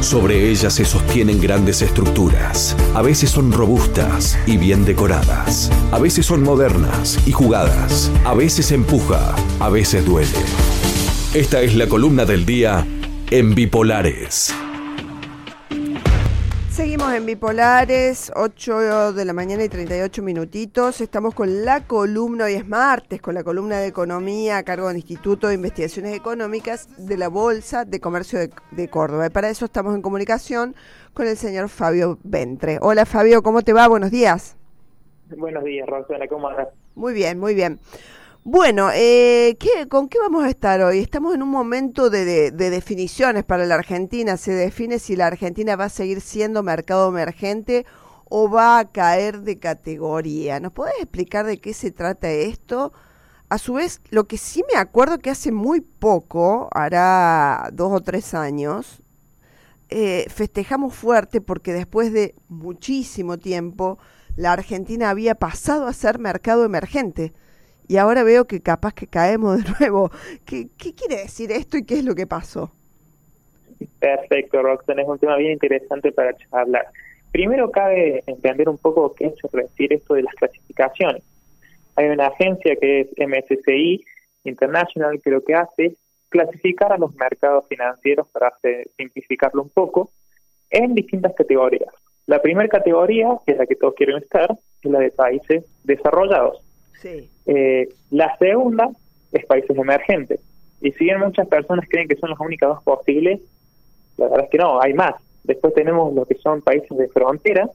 Sobre ellas se sostienen grandes estructuras. A veces son robustas y bien decoradas. A veces son modernas y jugadas. A veces empuja, a veces duele. Esta es la columna del día en Bipolares. Seguimos en Bipolares, 8 de la mañana y 38 minutitos. Estamos con la columna, hoy es martes, con la columna de economía a cargo del Instituto de Investigaciones Económicas de la Bolsa de Comercio de, Córdoba. Y para eso estamos en comunicación con el señor Fabio Ventre. Hola Fabio, ¿cómo te va? Buenos días. Buenos días, Rosana, ¿cómo andas? Muy bien, muy bien. Bueno, eh, ¿qué, ¿con qué vamos a estar hoy? Estamos en un momento de, definiciones para la Argentina. Se define si la Argentina va a seguir siendo mercado emergente o va a caer de categoría. ¿Nos podés explicar de qué se trata esto? A su vez, lo que sí me acuerdo que hace muy poco, hará dos o tres años, eh, festejamos fuerte porque después de muchísimo tiempo la Argentina había pasado a ser mercado emergente y ahora veo que capaz que caemos de nuevo. ¿Qué, quiere decir esto y qué es lo que pasó? Perfecto, Roxanne, es un tema bien interesante para hablar. Primero cabe entender un poco qué es decir esto de las clasificaciones. Hay una agencia que es MSCI International que lo que hace es clasificar a los mercados financieros para simplificarlo un poco en distintas categorías. La primera categoría, que es la que todos quieren estar, es la de países desarrollados. Eh, la segunda es países emergentes. Y si bien muchas personas creen que son las únicas dos posibles, la verdad es que no, hay más. Después tenemos lo que son países de frontera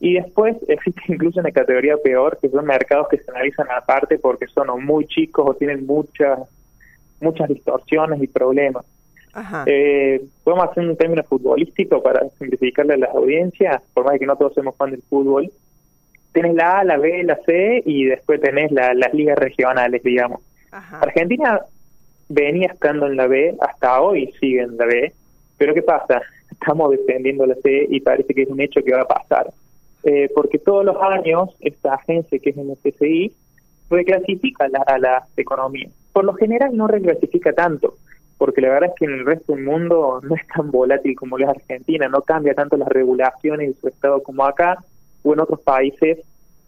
y después existe incluso una categoría peor, que son mercados que se analizan aparte porque son muy chicos o tienen muchas muchas distorsiones y problemas. Eh, podemos hacer un término futbolístico para simplificarle a las audiencias, por más que no todos somos fan del fútbol tenés la A, la B, la C y después tenés las ligas regionales, digamos. Argentina venía estando en la B, hasta hoy sigue en la B, pero ¿qué pasa? Estamos defendiendo la C y parece que es un hecho que va a pasar. Eh, porque todos los años esta agencia que es el CCI reclasifica la, a la economía. Por lo general no reclasifica tanto, porque la verdad es que en el resto del mundo no es tan volátil como lo es Argentina, no cambia tanto las regulaciones y su estado como acá, o en otros países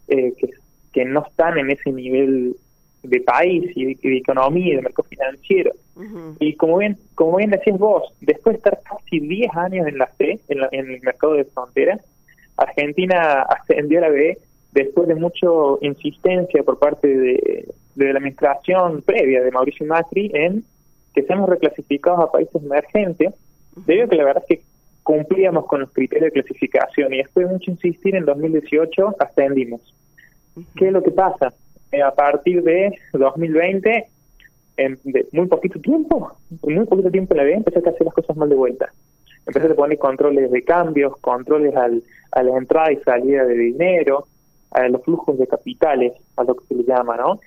eh, que, que no están en ese nivel de país y de, economía y de mercado financiero. Y como bien como bien decías vos, después de estar casi 10 años en la C, en, el mercado de frontera, Argentina ascendió a la B después de mucha insistencia por parte de, de la administración previa de Mauricio Macri en que seamos reclasificados a países emergentes, debido a que la verdad es que cumplíamos con los criterios de clasificación y después de mucho insistir en 2018 ascendimos. ¿Qué es lo que pasa? Eh, a partir de 2020, en muy poquito tiempo, muy poquito tiempo en la vida, empecé a hacer las cosas mal de vuelta. Empecé a poner controles de cambios, controles al, a la entrada y salida de dinero, a los flujos de capitales, a lo que se le llama, ¿no?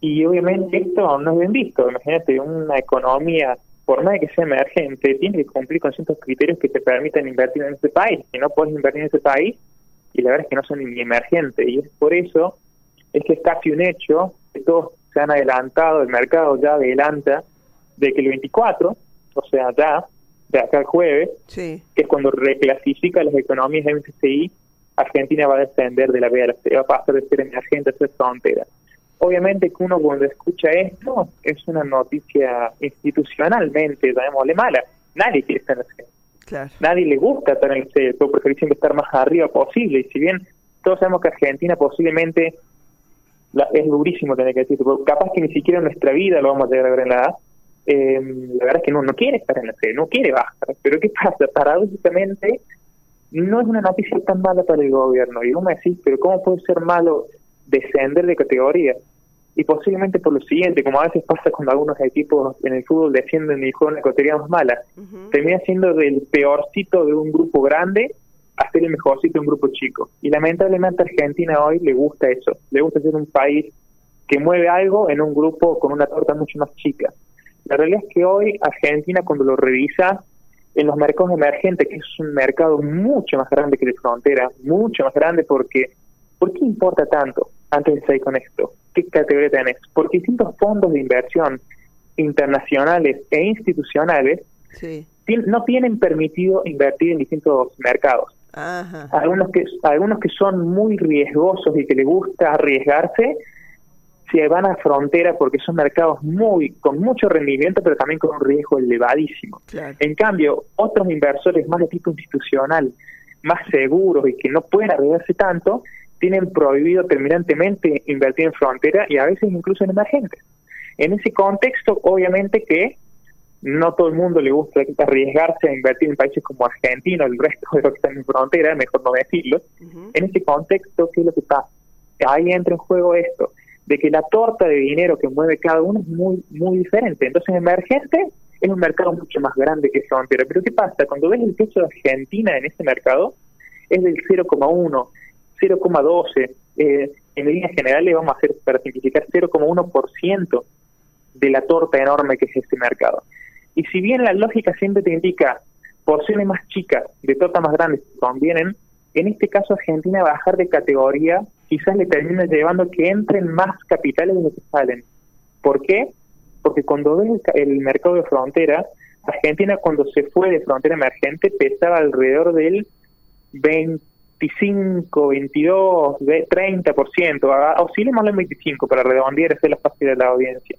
Y obviamente esto no es bien visto. Imagínate, una economía por más de que sea emergente, tiene que cumplir con ciertos criterios que te permitan invertir en ese país. Si no puedes invertir en ese país, y la verdad es que no son ni emergentes. Y es por eso es que es casi un hecho que todos se han adelantado, el mercado ya adelanta de que el 24, o sea, ya, de acá el jueves, que es cuando reclasifica las economías de MSCI, Argentina va a descender de la B a la C, va a pasar de ser emergente a ser frontera. Obviamente que uno cuando escucha esto es una noticia institucionalmente, llamémosle mala. Nadie quiere estar en el C. Nadie le gusta estar en el C, todo preferir siempre estar más arriba posible. Y si bien todos sabemos que Argentina posiblemente es durísimo tener que decir, capaz que ni siquiera en nuestra vida lo vamos a llegar a ver en la A, eh, la verdad es que no, no quiere estar en el C, no quiere bajar. Pero ¿qué pasa? Paradójicamente, no es una noticia tan mala para el gobierno. Y vos me decís, pero ¿cómo puede ser malo descender de categoría. Y posiblemente por lo siguiente, como a veces pasa cuando algunos equipos en el fútbol descienden y juegan en categorías más malas, termina siendo del peorcito de un grupo grande a ser el mejorcito de un grupo chico. Y lamentablemente a Argentina hoy le gusta eso, le gusta ser un país que mueve algo en un grupo con una torta mucho más chica. La realidad es que hoy Argentina cuando lo revisa en los mercados emergentes, que es un mercado mucho más grande que de frontera, mucho más grande porque ¿por qué importa tanto? Antes de seguir con esto, ¿qué categoría tenés? Porque distintos fondos de inversión internacionales e institucionales no tienen permitido invertir en distintos mercados. Algunos que algunos que son muy riesgosos y que les gusta arriesgarse se van a frontera porque son mercados muy con mucho rendimiento pero también con un riesgo elevadísimo. En cambio, otros inversores más de tipo institucional, más seguros y que no pueden arriesgarse tanto, tienen prohibido terminantemente invertir en frontera y a veces incluso en emergentes. En ese contexto, obviamente que no todo el mundo le gusta arriesgarse a invertir en países como Argentina o el resto de los que están en frontera, mejor no decirlo. En ese contexto, ¿qué es lo que pasa? Ahí entra en juego esto, de que la torta de dinero que mueve cada uno es muy, muy diferente. Entonces, emergente es un mercado mucho más grande que frontera. Pero ¿qué pasa? Cuando ves el peso de Argentina en ese mercado, es del 0,1, 0,12. Eh, en líneas generales vamos a hacer, para simplificar, 0,1% de la torta enorme que es este mercado. Y si bien la lógica siempre te indica porciones más chicas de torta más grandes que convienen, en este caso Argentina bajar de categoría quizás le termine llevando que entren más capitales de los que salen. ¿Por qué? Porque cuando ves el, mercado de frontera, Argentina cuando se fue de frontera emergente pesaba alrededor del 25, 22, 30%, oscilemos en 25 para redondear esa es la fácil de la audiencia.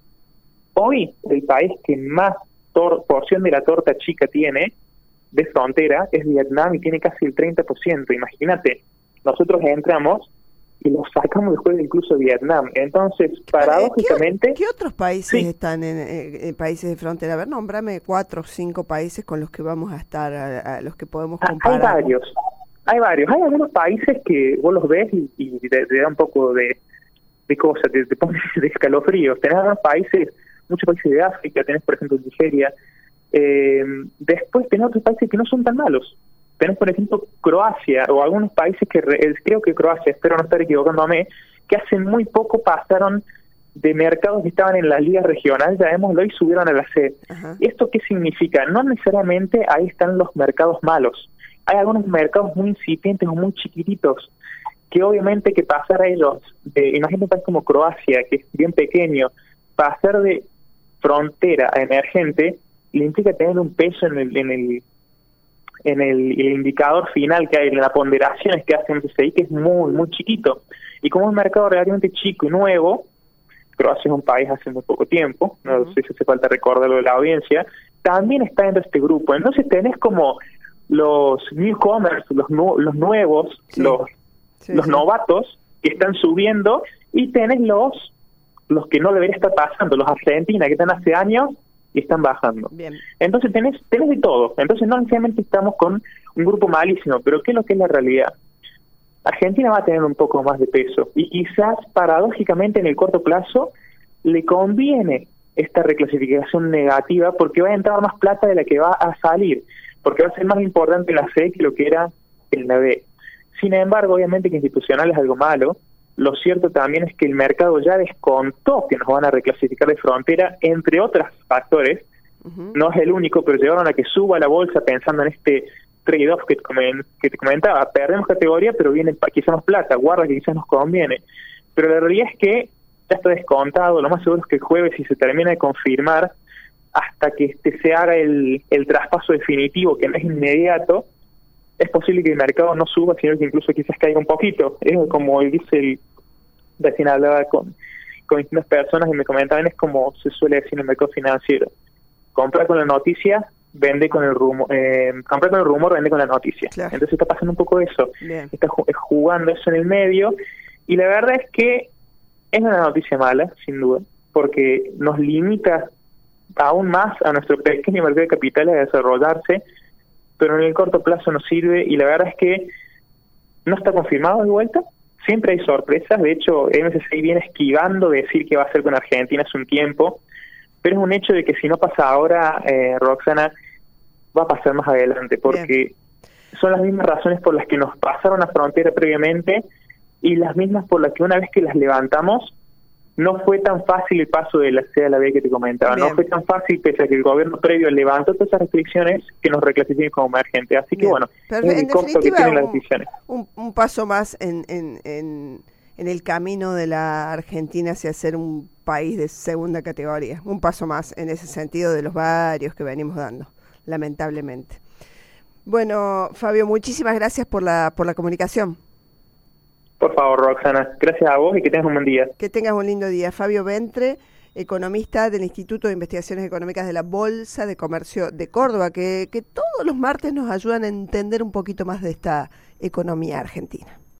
Hoy el país que más porción de la torta chica tiene de frontera es Vietnam y tiene casi el 30%. Imagínate, nosotros entramos y lo sacamos después de incluso Vietnam. Entonces, paradójicamente... ¿Qué, otros países están en, países de frontera? A ver, nómbrame cuatro o cinco países con los que vamos a estar, a, los que podemos ah, comparar. Hay varios, hay varios. Hay algunos países que vos los ves y, te, da un poco de, de cosas, te, te pones de escalofríos. Tenés algunos países muchos países de África, tenés por ejemplo Nigeria, eh, después tenés otros países que no son tan malos. Tenés por ejemplo Croacia o algunos países que creo que Croacia, espero no estar equivocándome, que hace muy poco pasaron de mercados que estaban en la liga regional, llamémoslo, y subieron a la C. ¿Esto qué significa? No necesariamente ahí están los mercados malos. Hay algunos mercados muy incipientes o muy chiquititos que obviamente que pasar a ellos, de, imagínate un país como Croacia, que es bien pequeño, pasar de frontera emergente le implica tener un peso en el, en el en el, indicador final que hay, en las ponderaciones que hace MSCI, que es muy, muy chiquito. Y como es un mercado relativamente chico y nuevo, Croacia es un país hace muy poco tiempo, no sé si hace falta recordarlo de la audiencia, también está dentro de este grupo. Entonces tenés como los newcomers, los, los nuevos, los, los novatos que están subiendo y tenés los los que no debería estar pasando, los Argentina que están hace años y están bajando. Entonces tenés, tenés de todo. Entonces no necesariamente estamos con un grupo malísimo, pero ¿qué es lo que es la realidad? Argentina va a tener un poco más de peso y quizás paradójicamente en el corto plazo le conviene esta reclasificación negativa porque va a entrar más plata de la que va a salir, porque va a ser más importante la C que lo que era el la B. Sin embargo, obviamente que institucional es algo malo, lo cierto también es que el mercado ya descontó que nos van a reclasificar de frontera, entre otros factores. No es el único, pero llegaron a que suba la bolsa pensando en este trade-off que, que, te comentaba. Perdemos categoría, pero viene quizás más plata, guarda que quizás nos conviene. Pero la realidad es que ya está descontado. Lo más seguro es que el jueves, si se termina de confirmar, hasta que este se haga el, el traspaso definitivo, que no es inmediato, es posible que el mercado no suba, sino que incluso quizás caiga un poquito. Es como dice el recién hablaba con, con distintas personas y me comentaban, es como se suele decir en el mercado financiero. Compra con la noticia, vende con el rumor, eh, compra con el rumor, vende con la noticia. Entonces está pasando un poco eso. Está jugando eso en el medio y la verdad es que es una noticia mala, sin duda, porque nos limita aún más a nuestro pequeño mercado de capitales a desarrollarse, pero en el corto plazo nos sirve y la verdad es que no está confirmado de vuelta, siempre hay sorpresas, de hecho MSCI viene esquivando decir que va a hacer con Argentina hace un tiempo, pero es un hecho de que si no pasa ahora, eh, Roxana, va a pasar más adelante, porque son las mismas razones por las que nos pasaron la frontera previamente y las mismas por las que una vez que las levantamos, no fue tan fácil el paso de la C a la B que te comentaba, no fue tan fácil pese a que el gobierno previo levantó todas esas restricciones que nos reclasifiquen como emergente. Así que bueno, es el costo que tienen las decisiones. Un, paso más en, en, en, el camino de la Argentina hacia ser un país de segunda categoría, un paso más en ese sentido de los varios que venimos dando. lamentablemente. Bueno, Fabio, muchísimas gracias por la, por la comunicación. Por favor, Roxana, gracias a vos y que tengas un buen día. Que tengas un lindo día. Fabio Ventre, economista del Instituto de Investigaciones Económicas de la Bolsa de Comercio de Córdoba, que, que todos los martes nos ayudan a entender un poquito más de esta economía argentina.